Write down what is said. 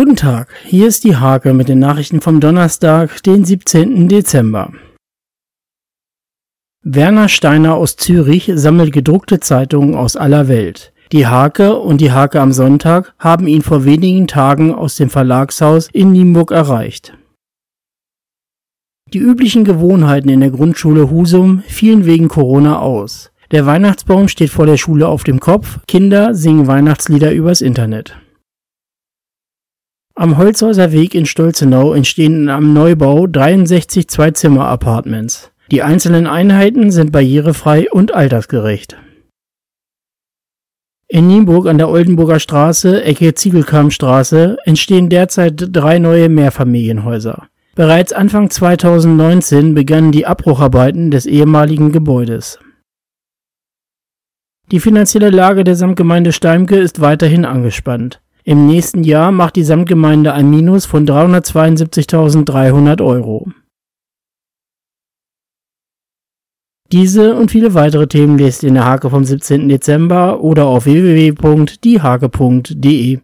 Guten Tag, hier ist die Hake mit den Nachrichten vom Donnerstag, den 17. Dezember. Werner Steiner aus Zürich sammelt gedruckte Zeitungen aus aller Welt. Die Hake und die Hake am Sonntag haben ihn vor wenigen Tagen aus dem Verlagshaus in Nienburg erreicht. Die üblichen Gewohnheiten in der Grundschule Husum fielen wegen Corona aus. Der Weihnachtsbaum steht vor der Schule auf dem Kopf, Kinder singen Weihnachtslieder übers Internet. Am Holzhäuser Weg in Stolzenau entstehen am Neubau 63 Zwei-Zimmer-Apartments. Die einzelnen Einheiten sind barrierefrei und altersgerecht. In Nienburg an der Oldenburger Straße, Ecke Ziegelkammstraße, entstehen derzeit drei neue Mehrfamilienhäuser. Bereits Anfang 2019 begannen die Abbrucharbeiten des ehemaligen Gebäudes. Die finanzielle Lage der Samtgemeinde Steimke ist weiterhin angespannt. Im nächsten Jahr macht die Samtgemeinde ein Minus von 372.300 Euro. Diese und viele weitere Themen lest ihr in der Hake vom 17. Dezember oder auf www.diehake.de.